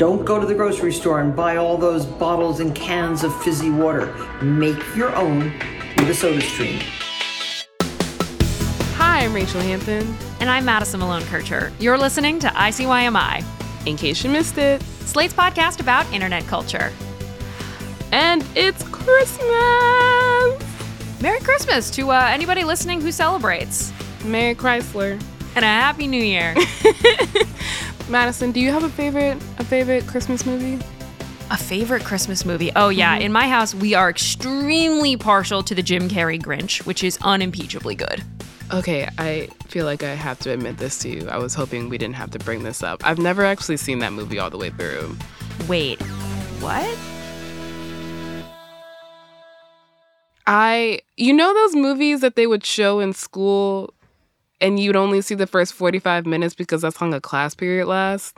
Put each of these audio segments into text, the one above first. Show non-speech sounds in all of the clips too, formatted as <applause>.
Don't go to the grocery store and buy all those bottles and cans of fizzy water. Make your own with a soda stream. Hi, I'm Rachelle Hampton. And I'm Madison Malone Kircher. You're listening to ICYMI, In case you missed it. Slate's podcast about internet culture. And it's Christmas! Merry Christmas to uh, anybody listening who celebrates. Merry Chrysler. And a Happy New Year. <laughs> Madison, do you have a favorite a favorite Christmas movie? a favorite Christmas movie? Oh, yeah. Mm-hmm. In my house, we are extremely partial to the Jim Carrey Grinch, which is unimpeachably good. Okay, I feel like I have to admit this to you. I was hoping we didn't have to bring this up. I've never actually seen that movie all the way through. Wait, what? I, you know, those movies that they would show in school and you'd only see the first 45 minutes because that's how long a class period lasts?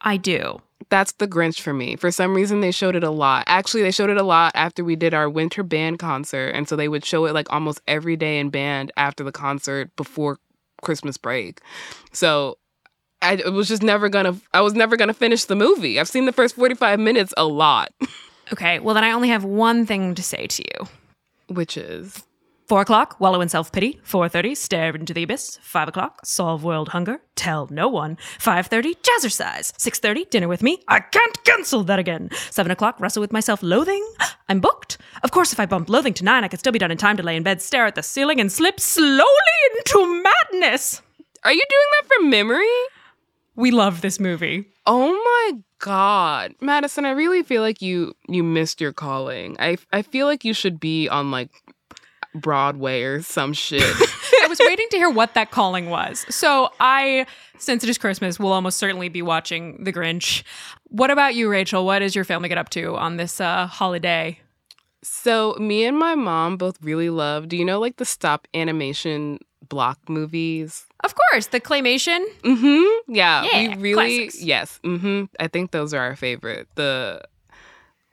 I do. That's the Grinch for me. For some reason, they showed it a lot. Actually, they showed it a lot after we did our winter band concert. And so they would show it like almost every day in band after the concert before Christmas break. So I it was just never gonna, I was never gonna finish the movie. I've seen the first 45 minutes a lot, <laughs> Okay, well, then I only have one thing to say to you. which is. Four o'clock, wallow in self pity. Four thirty, stare into the abyss. Five o'clock, solve world hunger. Tell no one. Five thirty, jazzercise. Six thirty, dinner with me. I can't cancel that again. Seven o'clock, wrestle with myself. Loathing. I'm booked. Of course, if I bump loathing to nine, I could still be done in time to lay in bed, stare at the ceiling, and slip slowly into madness. Are you doing that from memory? We love this movie. Oh my god, Madison! I really feel like you you missed your calling. I I feel like you should be on like Broadway or some shit. <laughs> I was waiting to hear what that calling was. So I, since it is Christmas, will almost certainly be watching The Grinch. What about you, Rachelle? What does your family get up to on this uh, holiday? so me and my mom both really love. Do you know like the stop animation block movies? Of course, the claymation. Mm-hmm. Yeah, Yeah, we really classics. yes. Mm-hmm. I think those are our favorite. The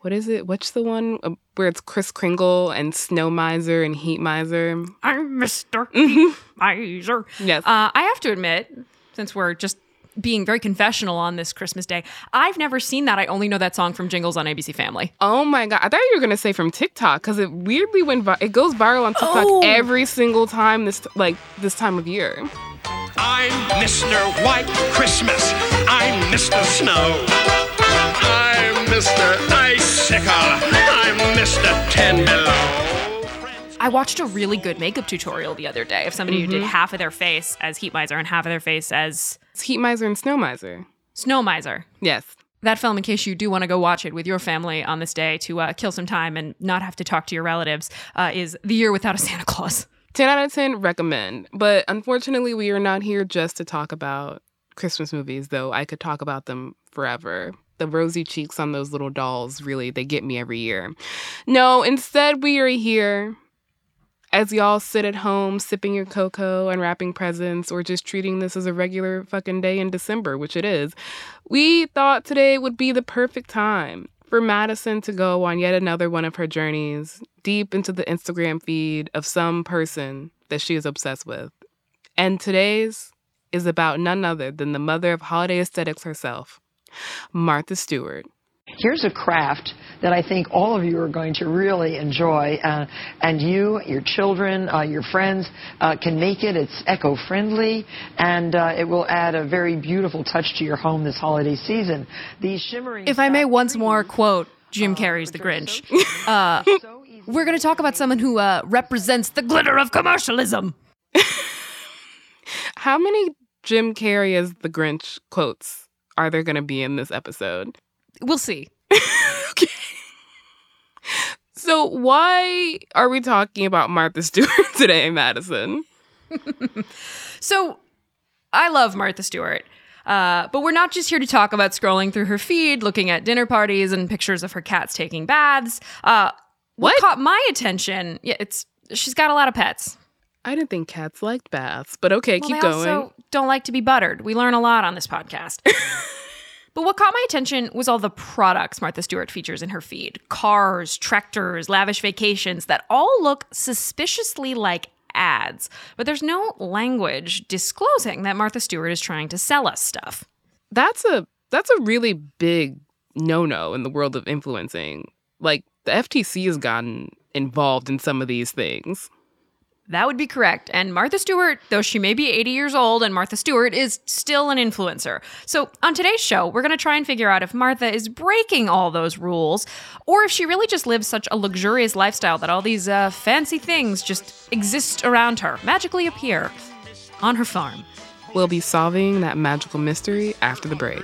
what is it? What's the one uh, where it's Kris Kringle and Snow Miser and Heat Miser? I'm Mr. Mhm. Miser. Yes. Uh, I have to admit, since we're just being very confessional on this Christmas day, I've never seen that. I only know that song from Jingles on ABC Family. Oh my god! I thought you were gonna say from TikTok because it weirdly went. Vi- it goes viral on TikTok Oh. every single time this like this time of year. I'm Mr. White Christmas. I'm Mr. Snow. I'm Mr. Icicle. I'm Mr. Ten Below. I watched a really good makeup tutorial the other day of somebody who did half of their face as Heat Miser and half of their face as It's Heat Miser and Snow Miser. Snow Miser. Yes. That film, in case you do want to go watch it with your family on this day to uh, kill some time and not have to talk to your relatives, uh, is The Year Without a Santa Claus. 10 out of 10 recommend. But unfortunately, we are not here just to talk about Christmas movies, though I could talk about them forever. The rosy cheeks on those little dolls really, they get me every year. No, instead, we are here as y'all sit at home sipping your cocoa, unwrapping presents, or just treating this as a regular fucking day in December, which it is. We thought today would be the perfect time for Madison to go on yet another one of her journeys deep into the Instagram feed of some person that she is obsessed with. And today's is about none other than the mother of holiday aesthetics herself, Martha Stewart. Here's a craft that I think all of you are going to really enjoy, uh, and you, your children, uh, your friends uh, can make it. It's eco-friendly, and uh, it will add a very beautiful touch to your home this holiday season. These shimmering. If I may once more quote Jim uh, Carrey's The Grinch, <laughs> so uh, so we're going to talk about someone who uh, represents the glitter of commercialism. <laughs> How many Jim Carrey as the Grinch quotes are there going to be in this episode? We'll see. <laughs> okay. So, why are we talking about Martha Stewart <laughs> today, Madison? <laughs> So, I love Martha Stewart. Uh, but we're not just here to talk about scrolling through her feed, looking at dinner parties and pictures of her cats taking baths. Uh, what? What? caught my attention? Yeah, it's she's got a lot of pets. I didn't think cats liked baths, but okay, Well, keep going. also don't like to be buttered. We learn a lot on this podcast. <laughs> but what caught my attention was all the products Martha Stewart features in her feed cars, tractors, lavish vacations that all look suspiciously like ads. But there's no language disclosing that Martha Stewart is trying to sell us stuff. that's a that's a really big no-no in the world of influencing. Like the FTC has gotten involved in some of these things. That would be correct. And Martha Stewart, though she may be 80 years old, and Martha Stewart is still an influencer. So on today's show, we're going to try and figure out if Martha is breaking all those rules, or if she really just lives such a luxurious lifestyle that all these uh, fancy things just exist around her, magically appear on her farm. We'll be solving that magical mystery after the break.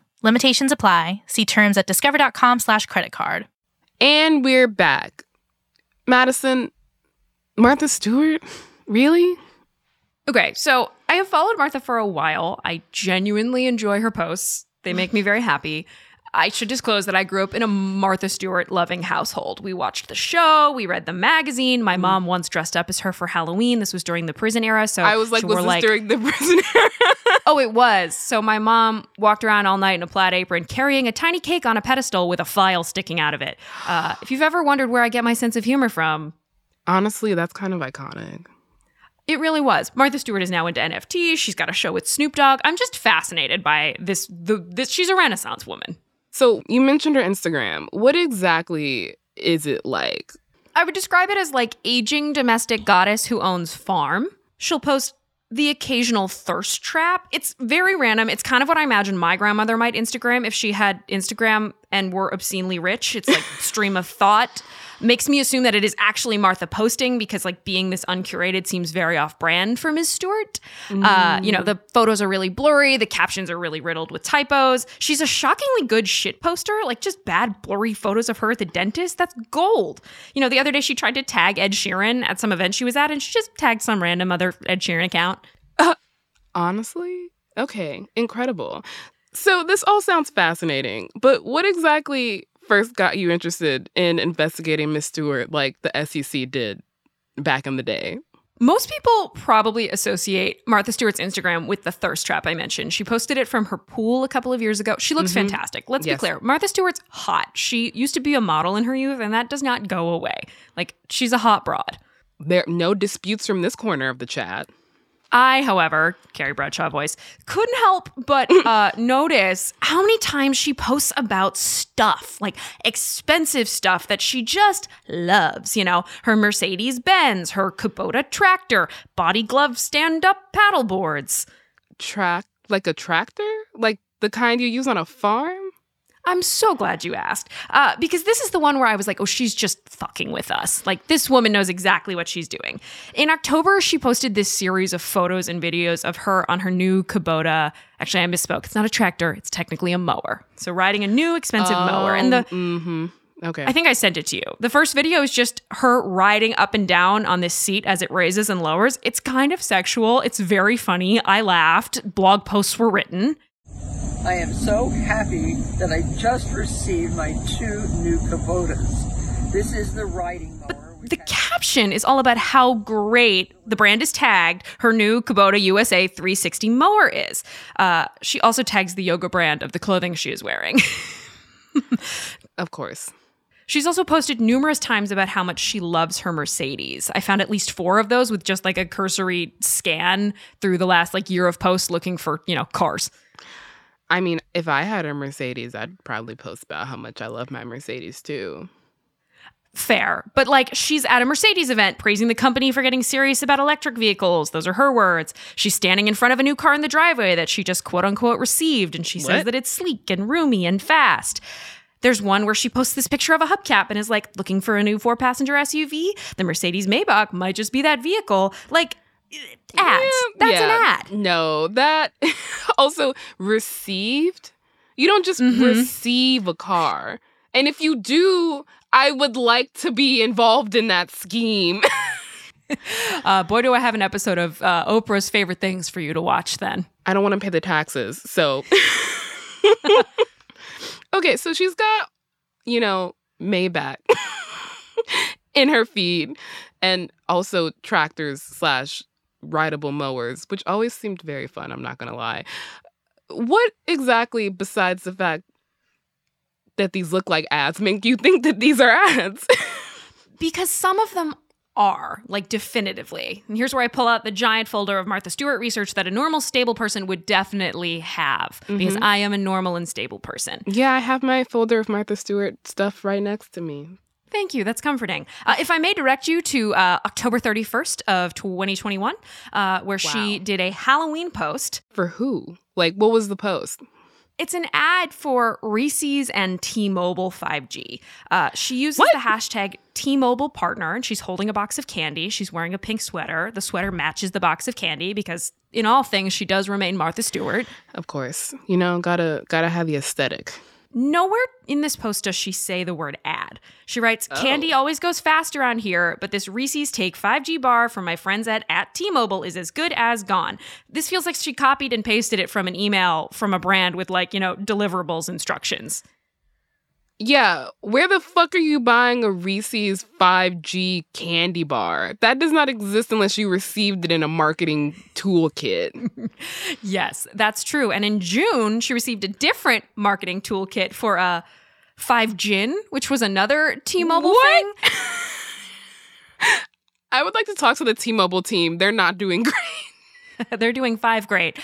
Limitations apply. See terms at discover.com/slash credit card. And we're back. Madison, Martha Stewart? Really? Okay, so I have followed Martha for a while. I genuinely enjoy her posts, they make me very happy. I should disclose that I grew up in a Martha Stewart loving household. We watched the show, we read the magazine. My mom once dressed up as her for Halloween. This was during the prison era, so I was like, was this like during the <laughs> prison era? <laughs> Oh, it was. So my mom walked around all night in a plaid apron, carrying a tiny cake on a pedestal with a file sticking out of it. Uh, if you've ever wondered where I get my sense of humor from, Honestly, that's kind of iconic. It really was. Martha Stewart is now into NFT. She's got a show with Snoop Dogg. I'm just fascinated by this. The this she's a Renaissance woman. So you mentioned her Instagram. What exactly is it like? I would describe it as like aging domestic goddess who owns farm. She'll post the occasional thirst trap. It's very random. It's kind of what I imagine my grandmother might Instagram if she had Instagram and were obscenely rich. It's like <laughs> stream of thought. Makes me assume that it is actually Martha posting because like being this uncurated seems very off brand for Ms. Stewart. Uh, you know, the photos are really blurry, the captions are really riddled with typos. She's a shockingly good shit poster, like just bad blurry photos of her at the dentist. That's gold. You know, the other day she tried to tag Ed Sheeran at some event she was at and she just tagged some random other Ed Sheeran account. Honestly? Okay, incredible. So this all sounds fascinating, but what exactly first got you interested in investigating Miss Stewart like the SEC did back in the day? Most people probably associate Martha Stewart's Instagram with the thirst trap I mentioned. She posted it from her pool a couple of years ago. She looks mm-hmm. fantastic. Let's Yes. be clear. Martha Stewart's hot. She used to be a model in her youth, and that does not go away. Like, she's a hot broad. There no disputes from this corner of the chat. I, however, Carrie Bradshaw voice, couldn't help but <laughs> uh, notice how many times she posts about stuff, like expensive stuff that she just loves. You know, her Mercedes Benz, her Kubota tractor, body glove stand up paddle boards. Track like a tractor? Like the kind you use on a farm? I'm so glad you asked. Uh, because this is the one where I was like, oh, she's just fucking with us. Like, this woman knows exactly what she's doing. In October, she posted this series of photos and videos of her on her new Kubota. Actually, I misspoke. It's not a tractor, it's technically a mower. So, riding a new expensive mower. And the. Mm-hmm. Okay. I think I sent it to you. The first video is just her riding up and down on this seat as it raises and lowers. It's kind of sexual. It's very funny. I laughed. Blog posts were written. I am so happy that I just received my two new Kubotas. This is the riding mower. which The caption is all about how great the brand is tagged her new Kubota USA 360 mower is. Uh, she also tags the yoga brand of the clothing she is wearing. of course. She's also posted numerous times about how much she loves her Mercedes. I found at least four of those with just like a cursory scan through the last like year of posts looking for, you know, cars. I mean, if I had a Mercedes, I'd probably post about how much I love my Mercedes too. Fair. But like she's at a Mercedes event praising the company for getting serious about electric vehicles. Those are her words. She's standing in front of a new car in the driveway that she just quote unquote received and she says that it's sleek and roomy and fast. There's one where she posts this picture of a hubcap and is like looking for a new four passenger SUV. The Mercedes Maybach might just be that vehicle. Like ads. That's Yeah. an ad. No, that <laughs> also received. You don't just receive a car. And if you do, I would like to be involved in that scheme. <laughs> Uh, boy, do I have an episode of uh, Oprah's favorite things for you to watch then. I don't want to pay the taxes. So <laughs> Okay, so she's got, you know, Maybach in her feed and also tractors slash rideable mowers, which always seemed very fun, I'm not gonna lie. What exactly, besides the fact that these look like ads, make you think that these are ads? <laughs> Because some of them are, like definitively. And here's where I pull out the giant folder of Martha Stewart research that a normal, stable person would definitely have, because mm-hmm. I am a normal and stable person. yeah, I have my folder of Martha Stewart stuff right next to me. Thank you. That's comforting. Uh, if I may direct you to uh, October 31st of 2021, uh, where she did a Halloween post. For who? Like, what was the post? It's an ad for Reese's and T-Mobile 5G. Uh, she uses What? the hashtag T-Mobile partner, and she's holding a box of candy. She's wearing a pink sweater. The sweater matches the box of candy because, in all things, she does remain Martha Stewart. Of course. You know, gotta gotta have the aesthetic. Nowhere in this post does she say the word ad. She writes, oh. Candy always goes fast around here, but this Reese's Take 5G bar from my friends at, at T Mobile is as good as gone. This feels like she copied and pasted it from an email from a brand with, like, you know, deliverables instructions. Yeah, where the fuck are you buying a Reese's 5G candy bar? That does not exist unless you received it in a marketing toolkit. <laughs> Yes, that's true. And in June, she received a different marketing toolkit for a 5 Gin, which was another T Mobile What? thing. <laughs> I would like to talk to the T-Mobile team. They're not doing <laughs> great. They're doing five great.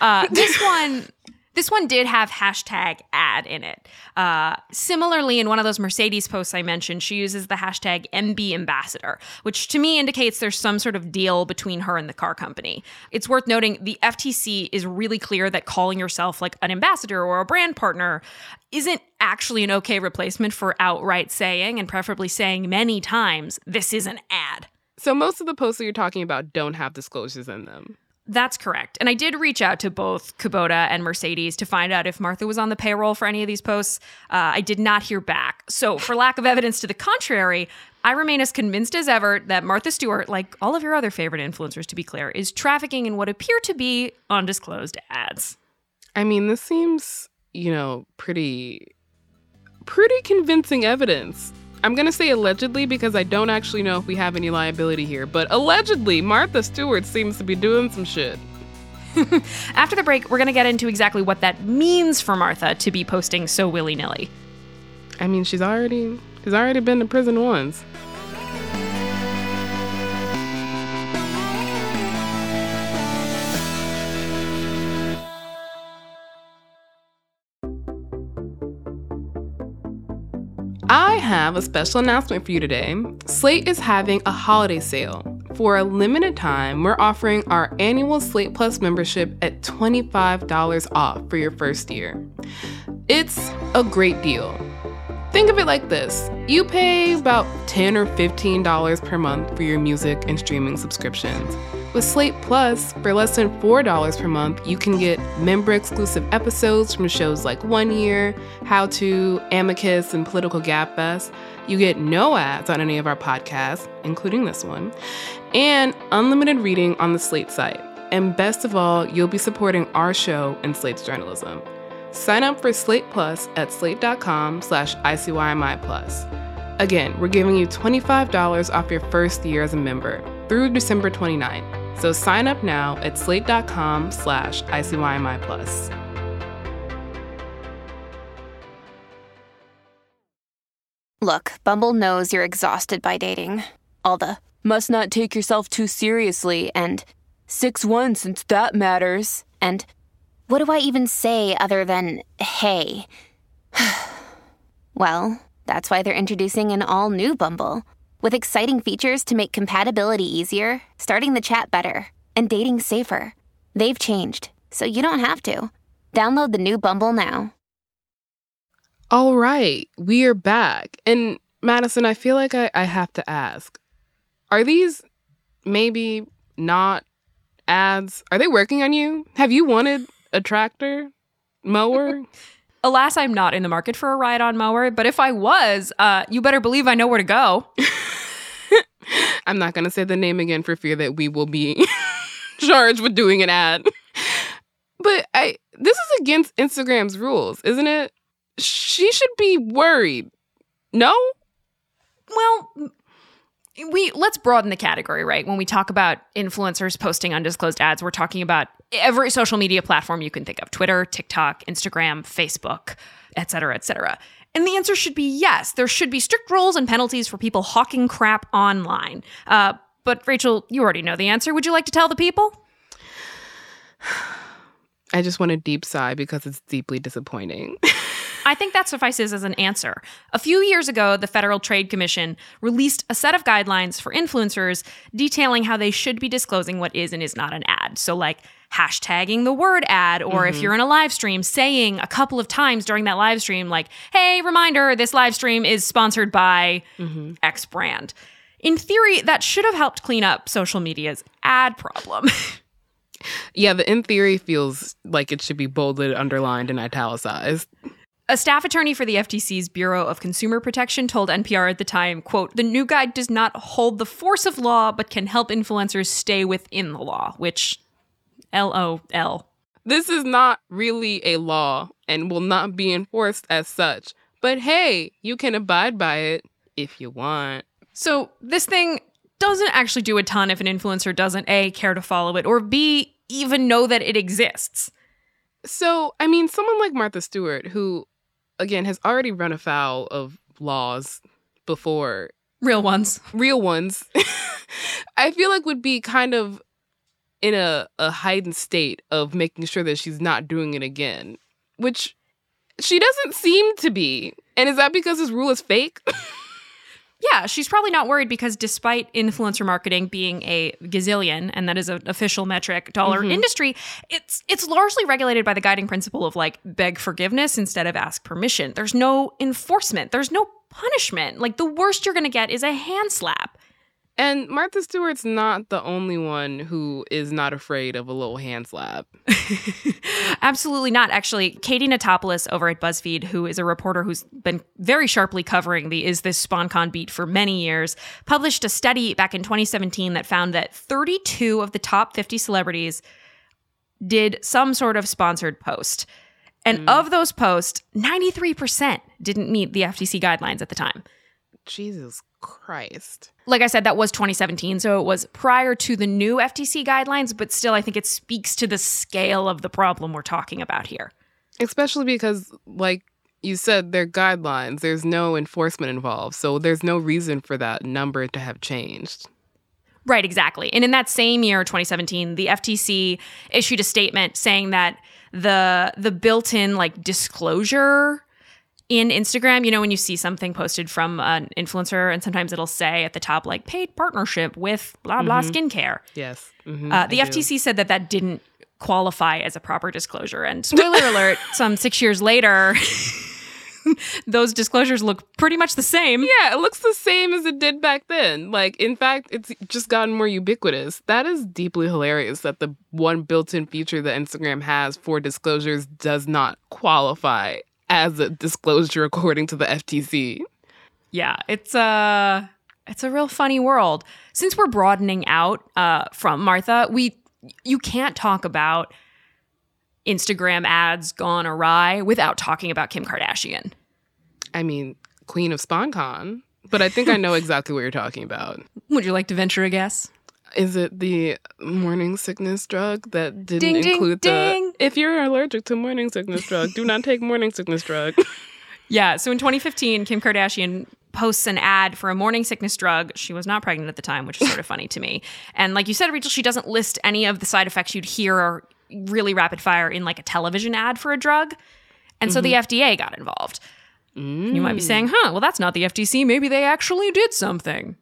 Uh, this one, this one did have hashtag ad in it. Uh, similarly, in one of those Mercedes posts I mentioned, she uses the hashtag MB ambassador, which to me indicates there's some sort of deal between her and the car company. It's worth noting the FTC is really clear that calling yourself like an ambassador or a brand partner isn't actually an okay replacement for outright saying, and preferably saying many times, this is an ad. So most of the posts that you're talking about don't have disclosures in them. That's correct. And I did reach out to both Kubota and Mercedes to find out if Martha was on the payroll for any of these posts. Uh, I did not hear back. So, for lack of evidence to the contrary, I remain as convinced as ever that Martha Stewart, like all of your other favorite influencers, to be clear, is trafficking in what appear to be undisclosed ads. I mean, this seems, you know, pretty pretty convincing evidence. I'm going to say allegedly because I don't actually know if we have any liability here, but allegedly Martha Stewart seems to be doing some shit. <laughs> After the break, we're going to get into exactly what that means for Martha to be posting so willy nilly. I mean, she's already she's already been to prison once. I have a special announcement for you today. Slate is having a holiday sale. For a limited time, we're offering our annual Slate Plus membership at $25 off for your first year. It's a great deal. Think of it like this you pay about 10 or $15 per month for your music and streaming subscriptions. With Slate Plus, for less than $4 per month, you can get member exclusive episodes from shows like One Year, How To, Amicus, and Political Gabfest. You get no ads on any of our podcasts, including this one, and unlimited reading on the Slate site. And best of all, you'll be supporting our show and Slate's journalism. Sign up for Slate Plus at slate.com slash ICYMI Plus. Again, we're giving you $25 off your first year as a member through December 29th. So sign up now at slate.com slash ICYMI Plus. Look, Bumble knows you're exhausted by dating. All the must not take yourself too seriously and 6 1 since that matters. And what do I even say other than hey? <sighs> well, That's why they're introducing an all new Bumble with exciting features to make compatibility easier, starting the chat better, and dating safer. They've changed, so you don't have to. Download the new Bumble now. All right, we are back. And Madison, I feel like I, I have to ask are these maybe not ads? Are they working on you? Have you wanted a tractor, mower? <laughs> Alas, I'm not in the market for a ride on mower, but if I was, uh, you better believe I know where to go. <laughs> I'm not going to say the name again for fear that we will be <laughs> charged with doing an ad. But I this is against Instagram's rules, isn't it? She should be worried. No? Well, we let's broaden the category, right? When we talk about influencers posting undisclosed ads, we're talking about every social media platform you can think of: Twitter, TikTok, Instagram, Facebook, et cetera, et cetera. And the answer should be yes. There should be strict rules and penalties for people hawking crap online. Uh, but Rachelle, you already know the answer. Would you like to tell the people? <sighs> I just want a deep sigh because it's deeply disappointing. <laughs> I think that suffices as an answer. A few years ago, the Federal Trade Commission released a set of guidelines for influencers detailing how they should be disclosing what is and is not an ad. So, like hashtagging the word ad, or Mm-hmm. if you're in a live stream, saying a couple of times during that live stream, like, hey, reminder, this live stream is sponsored by Mm-hmm. X brand. In theory, that should have helped clean up social media's ad problem. <laughs> yeah, the in theory feels like it should be bolded, underlined, and italicized. A staff attorney for the FTC's Bureau of Consumer Protection told NPR at the time, quote, "The new guide does not hold the force of law but can help influencers stay within the law," which LOL. This is not really a law and will not be enforced as such. But hey, you can abide by it if you want. So, this thing doesn't actually do a ton if an influencer doesn't A care to follow it or B even know that it exists. So, I mean, someone like Martha Stewart, who, again, has already run afoul of laws before, Real ones. real ones, <laughs> I feel like would be kind of in a, a heightened state of making sure that she's not doing it again, which she doesn't seem to be. And is that because this rule is fake? <laughs> Yeah, she's probably not worried because despite influencer marketing being a gazillion, and that is an official metric dollar mm-hmm. industry, it's it's largely regulated by the guiding principle of like beg forgiveness instead of ask permission. There's no enforcement. There's no punishment. Like the worst you're gonna get is a hand slap. And Martha Stewart's not the only one who is not afraid of a little hand slap. <laughs> Absolutely not. Actually, Katie Notopoulos over at BuzzFeed, who is a reporter who's been very sharply covering the Is This Sponcon beat for many years, published a study back in 2017 that found that 32 of the top 50 celebrities did some sort of sponsored post. And hmm. of those posts, 93% didn't meet the FTC guidelines at the time. Jesus Christ. Like I said, that was 2017, so it was prior to the new FTC guidelines, but still, I think it speaks to the scale of the problem we're talking about here. Especially because, like you said, they're guidelines. There's no enforcement involved. So there's no reason for that number to have changed. Right, exactly. And in that same year, 2017, the FTC issued a statement saying that the the built-in like disclosure in Instagram, you know, when you see something posted from an influencer, and sometimes it'll say at the top like paid partnership with blah blah skincare. Yes. Mhm, Uh, the I do. FTC said that that didn't qualify as a proper disclosure. And spoiler <laughs> alert, some six years later, <laughs> those disclosures look pretty much the same. Yeah, it looks the same as it did back then. Like, in fact, it's just gotten more ubiquitous. That is deeply hilarious that the one built in feature that Instagram has for disclosures does not qualify as a disclosure according to the FTC. Yeah, it's a it's a real funny world. Since we're broadening out uh, from Martha, we you can't talk about Instagram ads gone awry without talking about Kim Kardashian. I mean, Queen of Sponcon. But I think I know <laughs> exactly what you're talking about. Would you like to venture a guess? Is it the morning sickness drug that didn't Ding, ding, include ding. the if you're allergic to morning sickness drug, do not take morning sickness drug. <laughs> Yeah, so in 2015, Kim Kardashian posts an ad for a morning sickness drug. She was not pregnant at the time, which is sort of funny to me. And like you said, Rachelle, she doesn't list any of the side effects you'd hear really rapid fire in like a television ad for a drug. And so the mm-hmm. FDA got involved. You might be mm. saying, huh, well, that's not the FTC. Maybe they actually did something.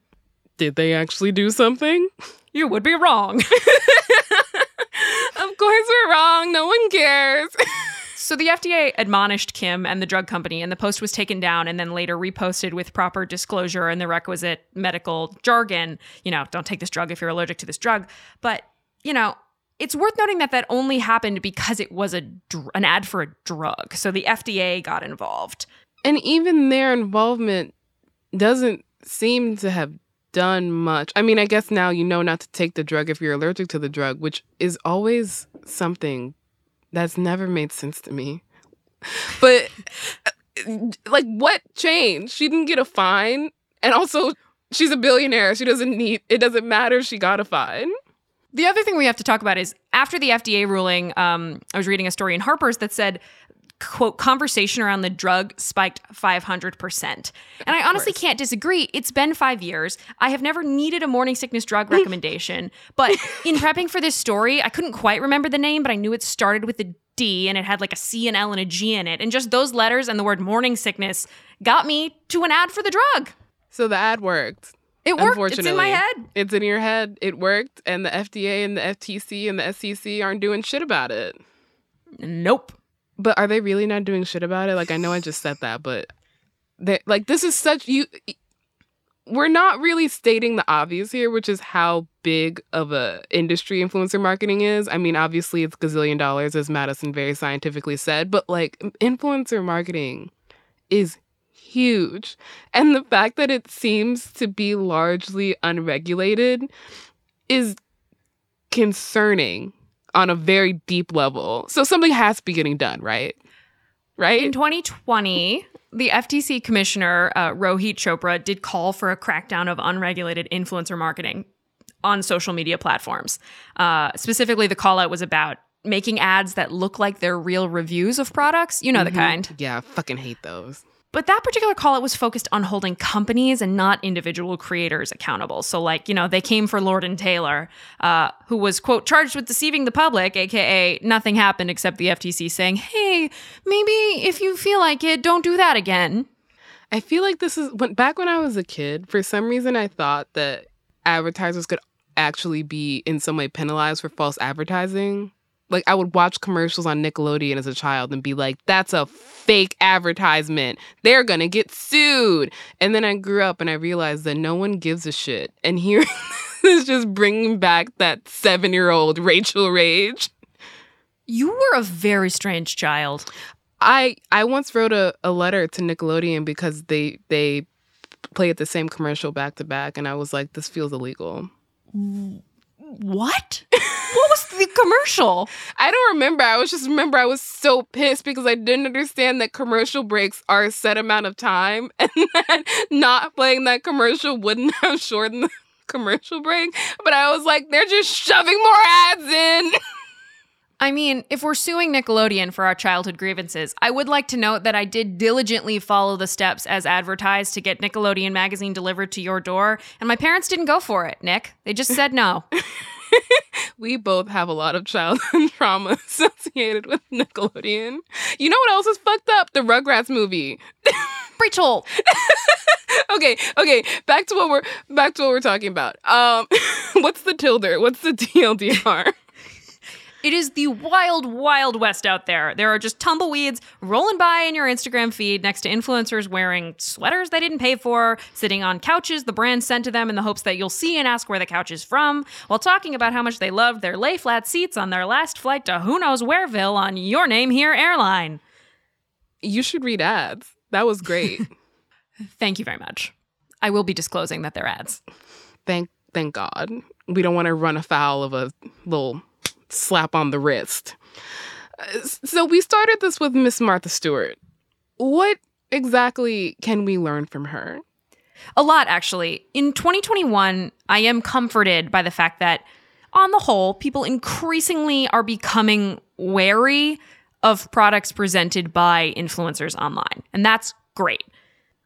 Did they actually do something? <laughs> You would be wrong. <laughs> Of course we're wrong. No one cares. <laughs> So the FDA admonished Kim and the drug company, and the post was taken down and then later reposted with proper disclosure and the requisite medical jargon. You know, don't take this drug if you're allergic to this drug. But, you know, it's worth noting that that only happened because it was a dr- an ad for a drug. So the FDA got involved. and even their involvement doesn't seem to have done much. I mean, I guess now you know not to take the drug if you're allergic to the drug, which is always something that's never made sense to me. <laughs> But uh, like what changed? She didn't get a fine and also she's a billionaire. She doesn't need it doesn't matter if she got a fine. The other thing we have to talk about is after the FDA ruling, um, I was reading a story in Harper's that said, quote, conversation around the drug spiked 500%. And I honestly can't disagree. It's been five years. I have never needed a morning sickness drug <laughs> recommendation. but in prepping for this story, I couldn't quite remember the name, but I knew it started with a D and it had like a C, and L, and a G in it. And just those letters and the word morning sickness got me to an ad for the drug. So the ad worked. It worked. It's in my head. It's in your head. It worked and the FDA and the FTC and the SEC aren't doing shit about it. Nope. But are they really not doing shit about it? Like I know I just said that, but they like this is such you we're not really stating the obvious here, which is how big of a industry influencer marketing is. I mean, obviously it's gazillion dollars as Madison very scientifically said, but like influencer marketing is huge. And the fact that it seems to be largely unregulated is concerning on a very deep level. So something has to be getting done, right? Right? In 2020, the FTC commissioner, uh, Rohit Chopra, did call for a crackdown of unregulated influencer marketing on social media platforms. Uh, specifically, the call out was about making ads that look like they're real reviews of products. You know the kind. yeah, I fucking hate those. But that particular call out was focused on holding companies and not individual creators accountable. So, like, you know, they came for Lord and Taylor, uh, who was, quote, charged with deceiving the public, aka nothing happened except the FTC saying, hey, maybe if you feel like it, don't do that again. I feel like this is when back when I was a kid, for some reason I thought that advertisers could actually be in some way penalized for false advertising. Like I would watch commercials on Nickelodeon as a child and be like, that's a fake advertisement. They're gonna get sued. And then I grew up and I realized that no one gives a shit. And here <laughs> is just bringing back that seven year old Rachel Rage. You were a very strange child. I I once wrote a, a letter to Nickelodeon because they they played the same commercial back to back and I was like, this feels illegal. What? what was the commercial? I don't remember. I was just remember I was so pissed because I didn't understand that commercial breaks are a set amount of time <laughs> and that not playing that commercial wouldn't <laughs> have shortened the commercial break. But I was like, they're just shoving more ads in. <laughs> I mean, if we're suing Nickelodeon for our childhood grievances, I would like to note that I did diligently follow the steps as advertised to get Nickelodeon magazine delivered to your door, and my parents didn't go for it, Nick. They just said no. <laughs> we both have a lot of childhood <laughs> trauma associated with Nickelodeon. You know what else is fucked up? The Rugrats movie. <laughs> Rachelle, okay, okay. Back to what we're back to what we're talking about. Um, what's the tilder? What's the TLDR? It is the wild, wild west out there. There are just tumbleweeds rolling by in your Instagram feed next to influencers wearing sweaters they didn't pay for, sitting on couches the brand sent to them in the hopes that you'll see and ask where the couch is from, while talking about how much they loved their lay flat seats on their last flight to who knows whereville on Your Name Here airline. You should read ads. That was great. <laughs> Thank you very much. I will be disclosing that they're ads. thank thank God. We don't want to run afoul of a little slap on the wrist. Uh, So we started this with Miss Martha Stewart. What exactly can we learn from her? A lot, actually. In 2021, I am comforted by the fact that, on the whole, people increasingly are becoming wary of products presented by influencers online. And that's great.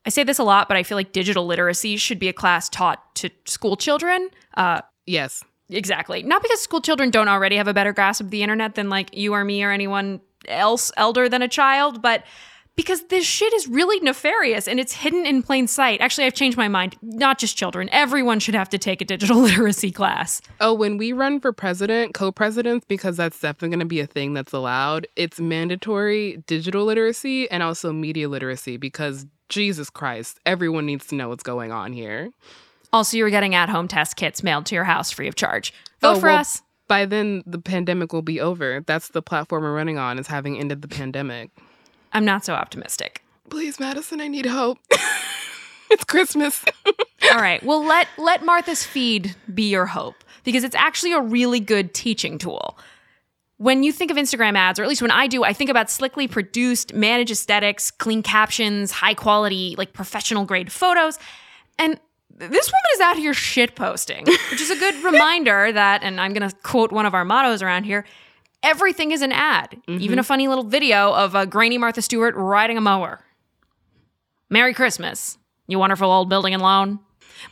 I say this a lot, but I feel like digital literacy should be a class taught to school children. Uh, Yes. Exactly. Not because school children don't already have a better grasp of the internet than like you or me or anyone else elder than a child, but because this shit is really nefarious and it's hidden in plain sight. Actually, I've changed my mind. Not just children. Everyone should have to take a digital <laughs> literacy class. Oh, when we run for president, co presidents, because that's definitely going to be a thing that's allowed, it's mandatory digital literacy and also media literacy because Jesus Christ, everyone needs to know what's going on here. Also, you're getting at home test kits mailed to your house free of charge. Vote Oh, for well, us. By then, the pandemic will be over. That's the platform we're running on, is having ended the pandemic. I'm not so optimistic. Please, Madison, I need hope. <laughs> it's Christmas. <laughs> All right. Well, let let Martha's feed be your hope because it's actually a really good teaching tool. When you think of Instagram ads, or at least when I do, I think about slickly produced, managed aesthetics, clean captions, high quality, like professional grade photos. And this woman is out here shit posting, which is a good <laughs> reminder that, and I'm going to quote one of our mottos around here everything is an ad, even a mm-hmm. funny little video of a grainy Martha Stewart riding a mower. Merry Christmas, you wonderful old building and loan.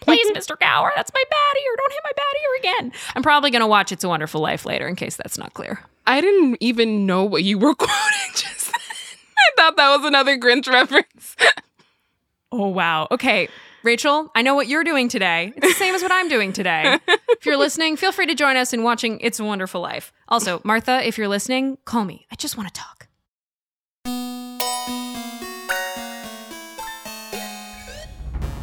Please, <laughs> Mr. Gower, that's my bad ear. Don't hit my bad ear again. I'm probably going to watch It's a Wonderful Life later in case that's not clear. I didn't even know what you were <laughs> quoting just then. I thought that was another Grinch reference. Oh, wow. Okay, Rachelle, I know what you're doing today. It's the same as what I'm doing today. If you're listening, feel free to join us in watching It's a Wonderful Life. Also, Martha, if you're listening, call me. I just want to talk.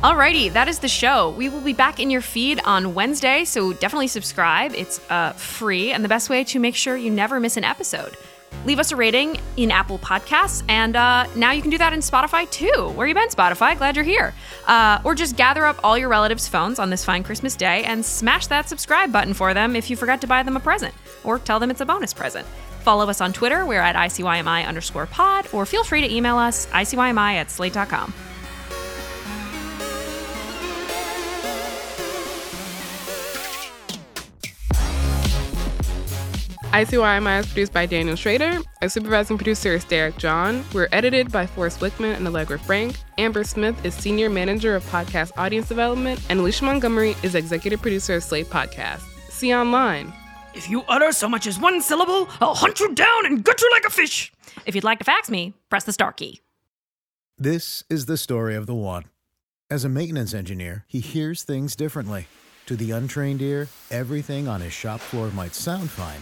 Alrighty, that is the show. We will be back in your feed on Wednesday, so definitely subscribe. It's uh, free and the best way to make sure you never miss an episode. Leave us a rating in Apple Podcasts, and uh, now you can do that in Spotify too. Where you been, Spotify? Glad you're here. Uh, or just gather up all your relatives' phones on this fine Christmas day and smash that subscribe button for them if you forgot to buy them a present, or tell them it's a bonus present. Follow us on Twitter. We're at ICYMI underscore pod, or feel free to email us, ICYMI at slate.com. ICYMI is produced by Daniel Schroeder. Our supervising producer is Derek John. We're edited by Forrest Wickman and Allegra Frank. Amber Smith is senior manager of podcast audience development, and Alicia Montgomery is executive producer of Slate Podcast. See you online. If you utter so much as one syllable, I'll hunt you down and gut you like a fish. If you'd like to fax me, press the star key. This is the story of the one. As a maintenance engineer, he hears things differently. To the untrained ear, everything on his shop floor might sound fine,